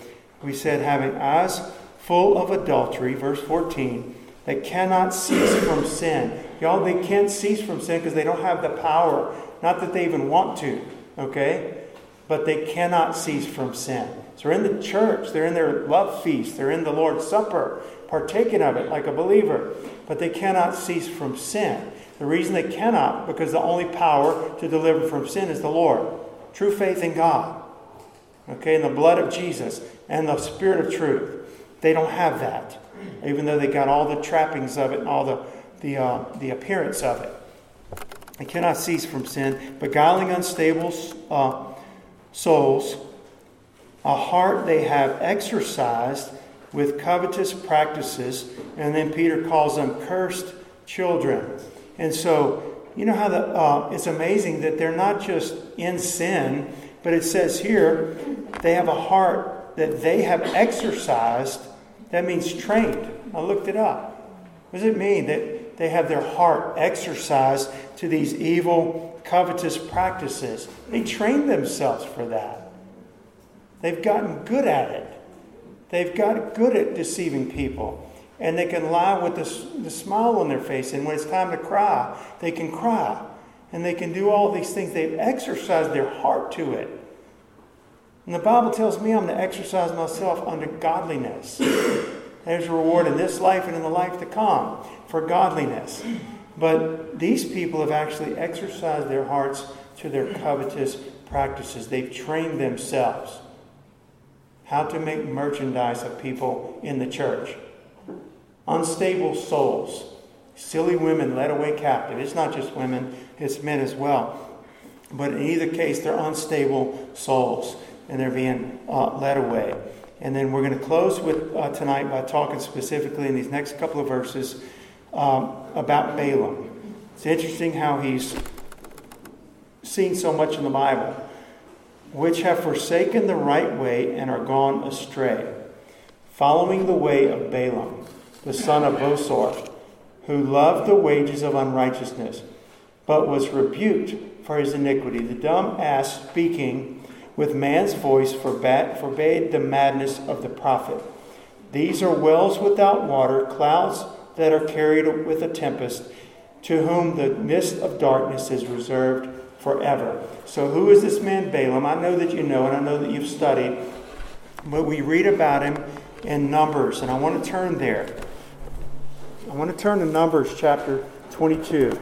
Speaker 1: We said, having eyes full of adultery, verse 14, that cannot cease from sin. Y'all, they can't cease from sin because they don't have the power. Not that they even want to, okay? But they cannot cease from sin. So they're in the church, they're in their love feast, they're in the Lord's Supper, partaking of it like a believer, but they cannot cease from sin. The reason they cannot, because the only power to deliver from sin is the Lord. True faith in God. Okay, in the blood of Jesus and the Spirit of truth. They don't have that, even though they got all the trappings of it and all the, the, uh, the appearance of it. They cannot cease from sin, beguiling unstable uh, souls, a heart they have exercised with covetous practices, and then Peter calls them cursed children. And so, you know how the, uh, it's amazing that they're not just in sin, but it says here they have a heart that they have exercised. That means trained. I looked it up. What does it mean that they have their heart exercised to these evil, covetous practices? They trained themselves for that. They've gotten good at it. They've got good at deceiving people and they can lie with the smile on their face. And when it's time to cry, they can cry. And they can do all these things. They've exercised their heart to it. And the Bible tells me I'm to exercise myself under godliness. There's a reward in this life and in the life to come for godliness. But these people have actually exercised their hearts to their covetous practices. They've trained themselves how to make merchandise of people in the church unstable souls, silly women led away captive. It's not just women, it's men as well. But in either case, they're unstable souls and they're being uh, led away. And then we're going to close with uh, tonight by talking specifically in these next couple of verses um, about Balaam. It's interesting how he's seen so much in the Bible, which have forsaken the right way and are gone astray, following the way of Balaam the son of Bosor, who loved the wages of unrighteousness, but was rebuked for his iniquity. The dumb ass speaking with man's voice forbade the madness of the prophet. These are wells without water, clouds that are carried with a tempest, to whom the mist of darkness is reserved forever. So, who is this man Balaam? I know that you know, and I know that you've studied, but we read about him in Numbers, and I want to turn there. I want to turn to Numbers chapter 22.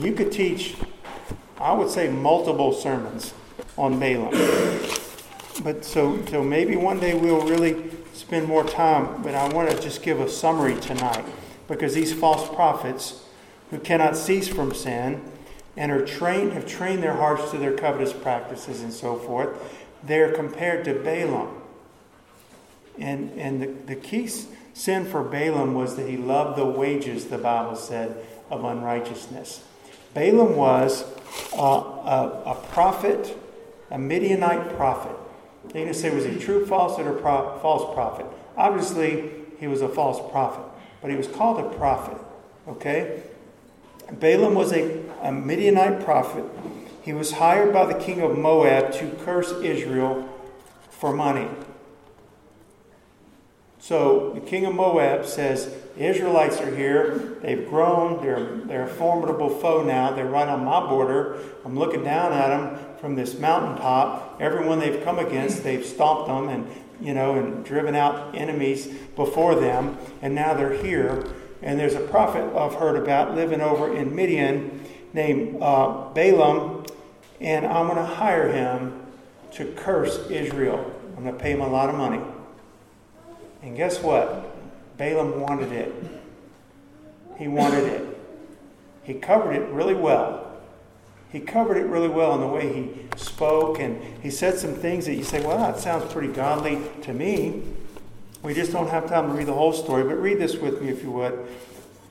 Speaker 1: You could teach, I would say, multiple sermons on Balaam. But so, so maybe one day we'll really spend more time, but I want to just give a summary tonight because these false prophets who cannot cease from sin and are trained, have trained their hearts to their covetous practices and so forth, they're compared to Balaam. And, and the, the key Sin for Balaam was that he loved the wages, the Bible said, of unrighteousness. Balaam was uh, a, a, prophet, a Midianite prophet. They can say, was he true false or pro- false prophet? Obviously, he was a false prophet, but he was called a prophet. Okay? Balaam was a, a Midianite prophet. He was hired by the king of Moab to curse Israel for money. So the king of Moab says, Israelites are here. They've grown. They're, they're a formidable foe now. They're right on my border. I'm looking down at them from this mountaintop. Everyone they've come against, they've stomped them and, you know, and driven out enemies before them. And now they're here. And there's a prophet I've heard about living over in Midian named uh, Balaam. And I'm going to hire him to curse Israel. I'm going to pay him a lot of money. And guess what? Balaam wanted it. He wanted it. He covered it really well. He covered it really well in the way he spoke, and he said some things that you say, well, that sounds pretty godly to me. We just don't have time to read the whole story, but read this with me if you would.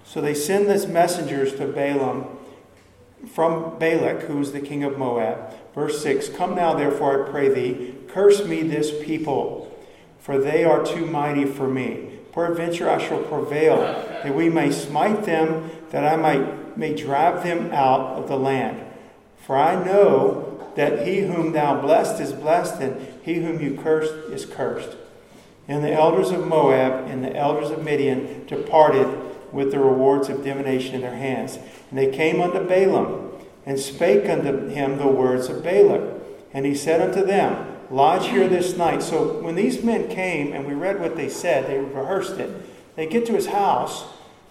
Speaker 1: So they send this messengers to Balaam from Balak, who is the king of Moab. Verse 6 Come now, therefore, I pray thee, curse me this people, for they are too mighty for me. Peradventure I shall prevail, that we may smite them, that I might, may drive them out of the land. For I know that he whom thou blessed is blessed, and he whom you cursed is cursed. And the elders of Moab and the elders of Midian departed with the rewards of divination in their hands. And they came unto Balaam and spake unto him the words of Balak. And he said unto them, Lodge here this night. So when these men came and we read what they said, they rehearsed it. They get to his house.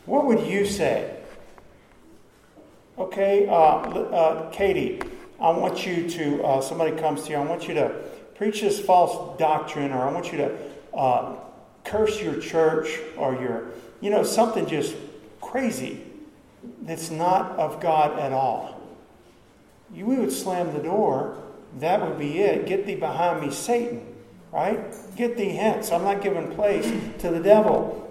Speaker 1: What would you say? Okay, uh, uh, Katie, I want you to, uh, somebody comes to you, I want you to preach this false doctrine, or I want you to uh, curse your church, or your, you know, something just crazy that's not of God at all. You, we would slam the door. That would be it. Get thee behind me, Satan. Right? Get thee hence. I'm not giving place to the devil.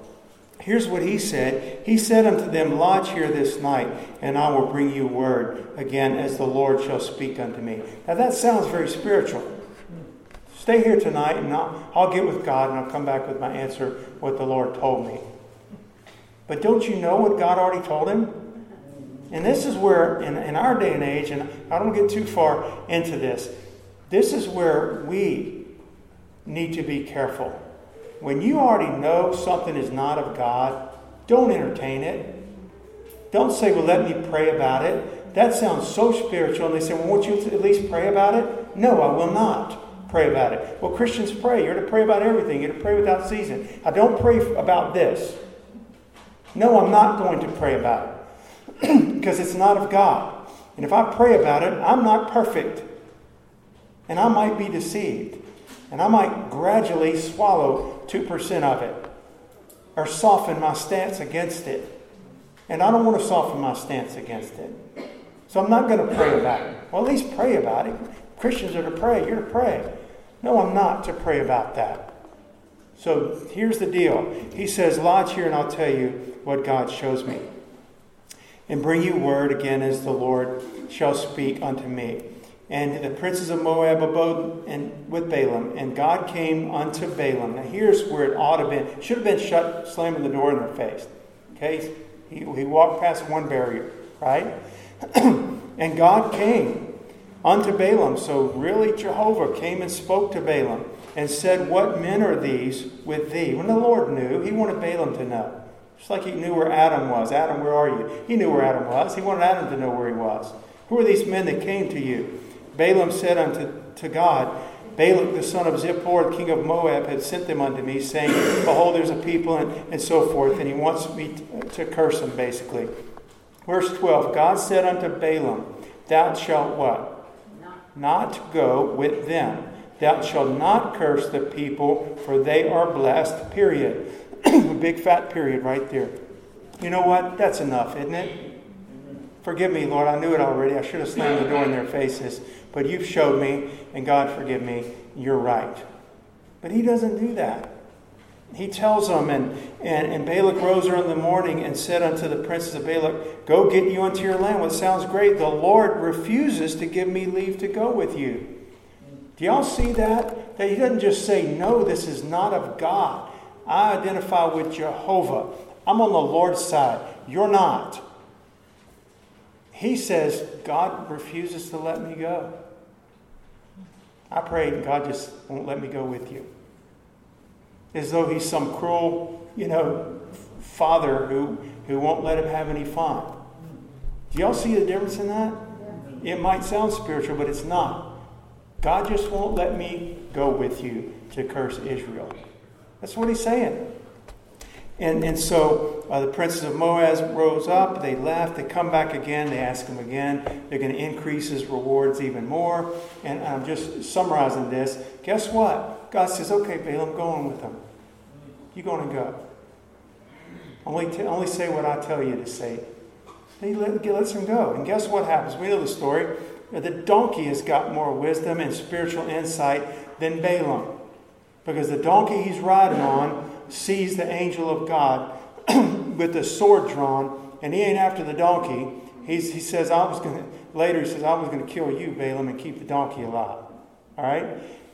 Speaker 1: Here's what he said He said unto them, Lodge here this night, and I will bring you word again as the Lord shall speak unto me. Now that sounds very spiritual. Stay here tonight, and I'll, I'll get with God, and I'll come back with my answer, what the Lord told me. But don't you know what God already told him? And this is where, in, in our day and age, and I don't get too far into this, this is where we need to be careful. When you already know something is not of God, don't entertain it. Don't say, well, let me pray about it. That sounds so spiritual. And they say, well, won't you at least pray about it? No, I will not pray about it. Well, Christians pray. You're to pray about everything. You're to pray without season. I don't pray about this. No, I'm not going to pray about it because it's not of God. And if I pray about it, I'm not perfect. And I might be deceived. And I might gradually swallow 2% of it or soften my stance against it. And I don't want to soften my stance against it. So I'm not going to pray about it. Well, at least pray about it. Christians are to pray. You're to pray. No, I'm not to pray about that. So here's the deal. He says, Lodge here, and I'll tell you what God shows me. And bring you word again as the Lord shall speak unto me. And the princes of Moab abode with Balaam, and God came unto Balaam. Now here's where it ought to have been. Should have been shut, slamming the door in their face. Okay? He, he walked past one barrier, right? and God came unto Balaam. So really Jehovah came and spoke to Balaam and said, What men are these with thee? When the Lord knew, he wanted Balaam to know. Just like he knew where Adam was. Adam, where are you? He knew where Adam was. He wanted Adam to know where he was. Who are these men that came to you? Balaam said unto to God, Balak the son of Zippor, king of Moab, had sent them unto me, saying, Behold, there's a people, and, and so forth. And he wants me to, to curse them, basically. Verse 12 God said unto Balaam, Thou shalt what? Not, not go with them. Thou shalt not curse the people, for they are blessed. Period. A big fat period right there. You know what? That's enough, isn't it? Forgive me, Lord. I knew it already. I should have slammed the door in their faces. But you've showed me, and God forgive me, you're right. But he doesn't do that. He tells them, and, and, and Balak rose early in the morning and said unto the princes of Balak, Go get you unto your land. Well, sounds great. The Lord refuses to give me leave to go with you. Do y'all see that? That he doesn't just say, No, this is not of God. I identify with Jehovah. I'm on the Lord's side. You're not. He says, God refuses to let me go. I prayed, and God just won't let me go with you. As though he's some cruel, you know, father who, who won't let him have any fun. Do y'all see the difference in that? It might sound spiritual, but it's not. God just won't let me go with you to curse Israel. That's what he's saying. And, and so uh, the princes of Moab rose up, they left, they come back again, they ask him again. They're going to increase his rewards even more. And I'm just summarizing this. Guess what? God says, okay, Balaam, go on with them. You're going to go. Only, t- only say what I tell you to say. He let, lets him go. And guess what happens? We know the story. The donkey has got more wisdom and spiritual insight than Balaam. Because the donkey he's riding on sees the angel of God with the sword drawn, and he ain't after the donkey. He's, he says, I was going to, later he says, I was going to kill you, Balaam, and keep the donkey alive. All right?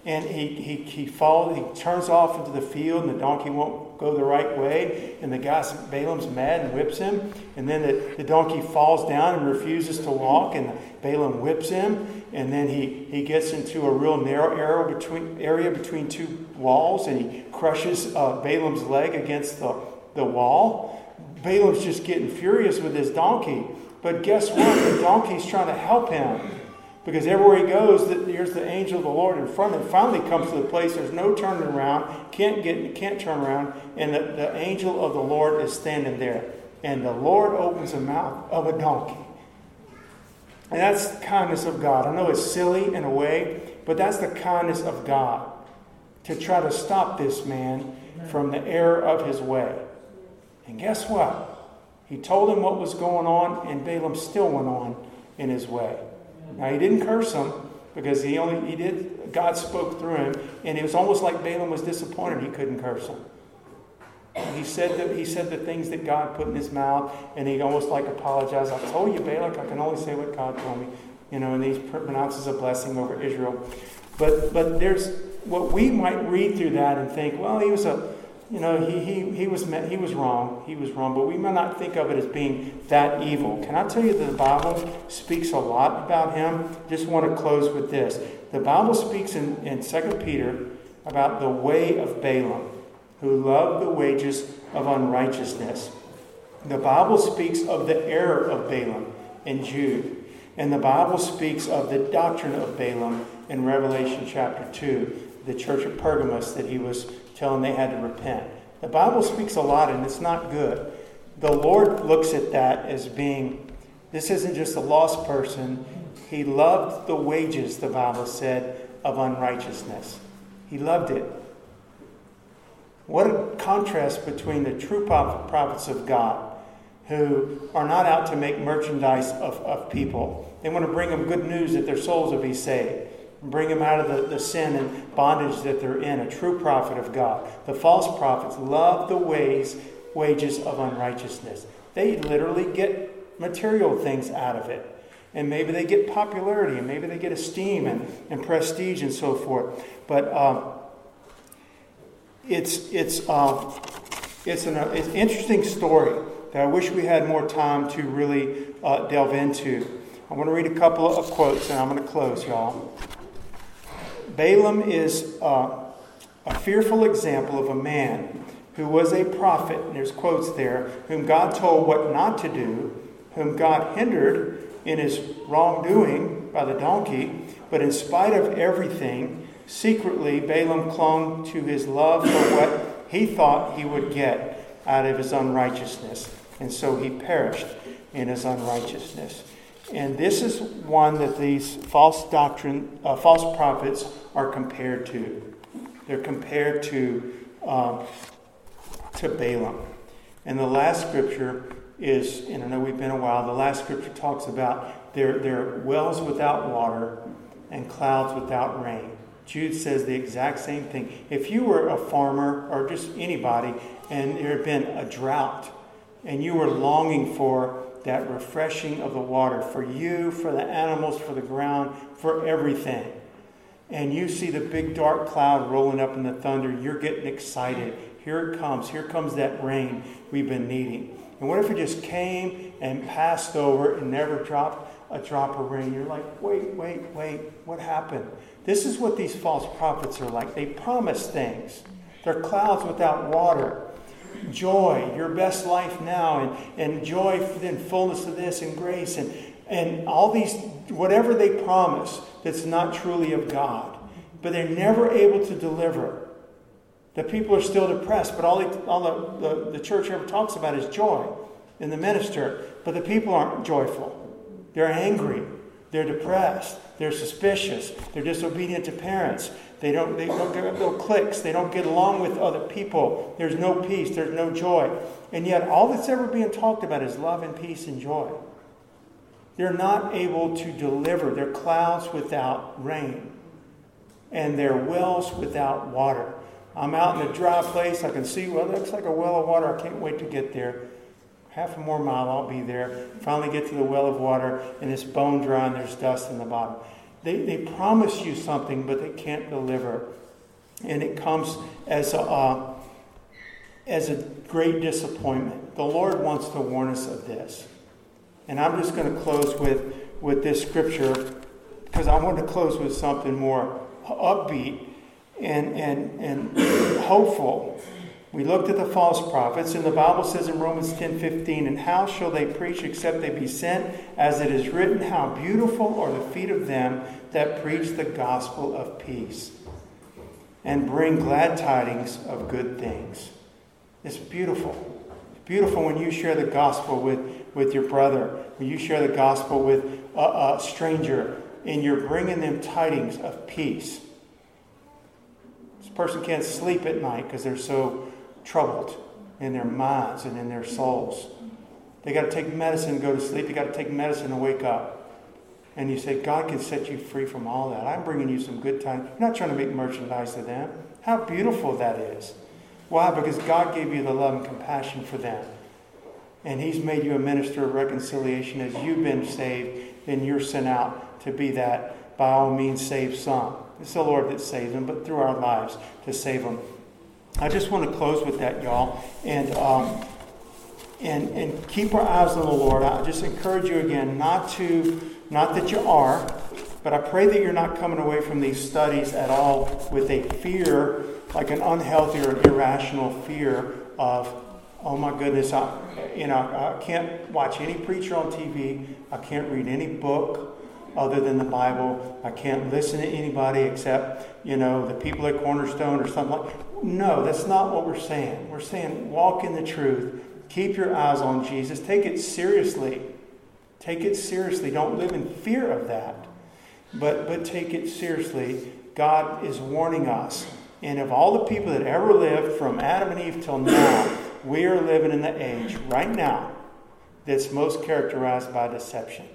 Speaker 1: And he, he, he falls, he turns off into the field, and the donkey won't go the right way, and the guy, Balaam's mad and whips him, and then the, the donkey falls down and refuses to walk, and Balaam whips him, and then he, he gets into a real narrow area between, area between two walls, and he crushes uh, Balaam's leg against the, the wall. Balaam's just getting furious with his donkey, but guess what? The donkey's trying to help him. Because everywhere he goes, there's the angel of the Lord in front of him. Finally comes to the place there's no turning around, can't get, can't turn around, and the, the angel of the Lord is standing there. And the Lord opens the mouth of a donkey. And that's kindness of God. I know it's silly in a way, but that's the kindness of God to try to stop this man from the error of his way. And guess what? He told him what was going on, and Balaam still went on in his way. Now he didn't curse him because he only he did God spoke through him, and it was almost like Balaam was disappointed he couldn't curse him. He said that he said the things that God put in his mouth, and he almost like apologized. I told you, Balak, I can only say what God told me. You know, and he pronounces a blessing over Israel. But but there's what we might read through that and think, well, he was a you know, he, he, he, was, he was wrong. He was wrong, but we might not think of it as being that evil. Can I tell you that the Bible speaks a lot about him? Just want to close with this. The Bible speaks in, in 2 Peter about the way of Balaam, who loved the wages of unrighteousness. The Bible speaks of the error of Balaam in Jude. And the Bible speaks of the doctrine of Balaam in Revelation chapter 2, the church of Pergamos that he was telling they had to repent. The Bible speaks a lot, and it's not good. The Lord looks at that as being this isn't just a lost person. He loved the wages, the Bible said, of unrighteousness. He loved it. What a contrast between the true prophets of God who are not out to make merchandise of, of people. They want to bring them good news that their souls will be saved bring them out of the, the sin and bondage that they're in, a true prophet of God. The false prophets love the ways, wages of unrighteousness. They literally get material things out of it. And maybe they get popularity, and maybe they get esteem and, and prestige and so forth. But um, it's, it's, um, it's, an, it's an interesting story that I wish we had more time to really uh, delve into. I want to read a couple of quotes and I'm going to close, y'all. Balaam is a fearful example of a man who was a prophet, and there's quotes there, whom God told what not to do, whom God hindered in his wrongdoing by the donkey, but in spite of everything, secretly Balaam clung to his love for what he thought he would get out of his unrighteousness, and so he perished in his unrighteousness. And this is one that these false doctrine, uh, false prophets are compared to. They're compared to um, to Balaam. And the last scripture is, and I know we've been a while. The last scripture talks about there there wells without water and clouds without rain. Jude says the exact same thing. If you were a farmer or just anybody, and there had been a drought, and you were longing for that refreshing of the water for you, for the animals, for the ground, for everything. And you see the big dark cloud rolling up in the thunder, you're getting excited. Here it comes. Here comes that rain we've been needing. And what if it just came and passed over and never dropped a drop of rain? You're like, wait, wait, wait, what happened? This is what these false prophets are like. They promise things. They're clouds without water joy, your best life now, and, and joy in fullness of this, and grace, and, and all these, whatever they promise that's not truly of God. But they're never able to deliver. The people are still depressed, but all, they, all the, the, the church ever talks about is joy in the minister. But the people aren't joyful. They're angry. They're depressed. They're suspicious. They're disobedient to parents. They don't, they don't get little cliques. They don't get along with other people. There's no peace. There's no joy. And yet, all that's ever being talked about is love and peace and joy. They're not able to deliver. They're clouds without rain, and they're wells without water. I'm out in a dry place. I can see, well, it looks like a well of water. I can't wait to get there. Half a more mile, I'll be there. Finally get to the well of water, and it's bone dry and there's dust in the bottom. They, they promise you something, but they can't deliver. And it comes as a, uh, as a great disappointment. The Lord wants to warn us of this. And I'm just going to close with, with this scripture because I want to close with something more upbeat and, and, and hopeful. We looked at the false prophets, and the Bible says in Romans 10 15, And how shall they preach except they be sent? As it is written, How beautiful are the feet of them that preach the gospel of peace and bring glad tidings of good things. It's beautiful. It's beautiful when you share the gospel with, with your brother, when you share the gospel with a, a stranger, and you're bringing them tidings of peace. This person can't sleep at night because they're so troubled in their minds and in their souls. They got to take medicine to go to sleep. They got to take medicine to wake up. And you say, God can set you free from all that. I'm bringing you some good time. You're not trying to make merchandise to them. How beautiful that is. Why? Because God gave you the love and compassion for them. And He's made you a minister of reconciliation. As you've been saved, then you're sent out to be that, by all means, save some. It's the Lord that saves them, but through our lives to save them. I just want to close with that, y'all, and um, and and keep our eyes on the Lord. I just encourage you again not to, not that you are, but I pray that you're not coming away from these studies at all with a fear, like an unhealthy or an irrational fear of, oh my goodness, I, you know, I can't watch any preacher on TV. I can't read any book other than the Bible. I can't listen to anybody except, you know, the people at Cornerstone or something like No, that's not what we're saying. We're saying walk in the truth. Keep your eyes on Jesus. Take it seriously. Take it seriously. Don't live in fear of that. But but take it seriously. God is warning us. And of all the people that ever lived from Adam and Eve till now, we are living in the age right now that's most characterized by deception.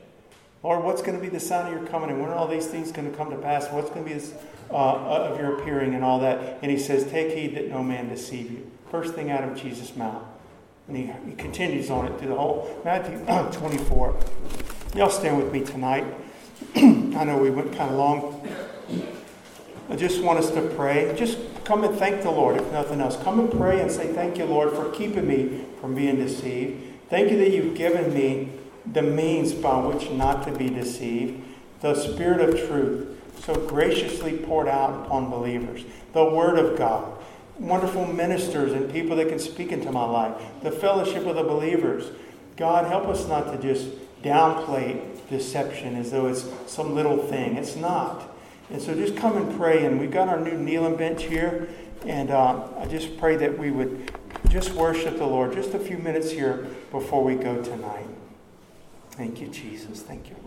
Speaker 1: Lord, what's going to be the sign of your coming and when are all these things going to come to pass? What's going to be this, uh, of your appearing and all that? And he says, Take heed that no man deceive you. First thing out of Jesus' mouth. And he, he continues on it through the whole Matthew 24. Y'all stand with me tonight. I know we went kind of long. I just want us to pray. Just come and thank the Lord, if nothing else. Come and pray and say, Thank you, Lord, for keeping me from being deceived. Thank you that you've given me the means by which not to be deceived, the Spirit of truth so graciously poured out upon believers, the Word of God, wonderful ministers and people that can speak into my life, the fellowship of the believers. God, help us not to just downplay deception as though it's some little thing. It's not. And so just come and pray. And we've got our new kneeling bench here. And uh, I just pray that we would just worship the Lord just a few minutes here before we go tonight. Thank you, Jesus. Thank you.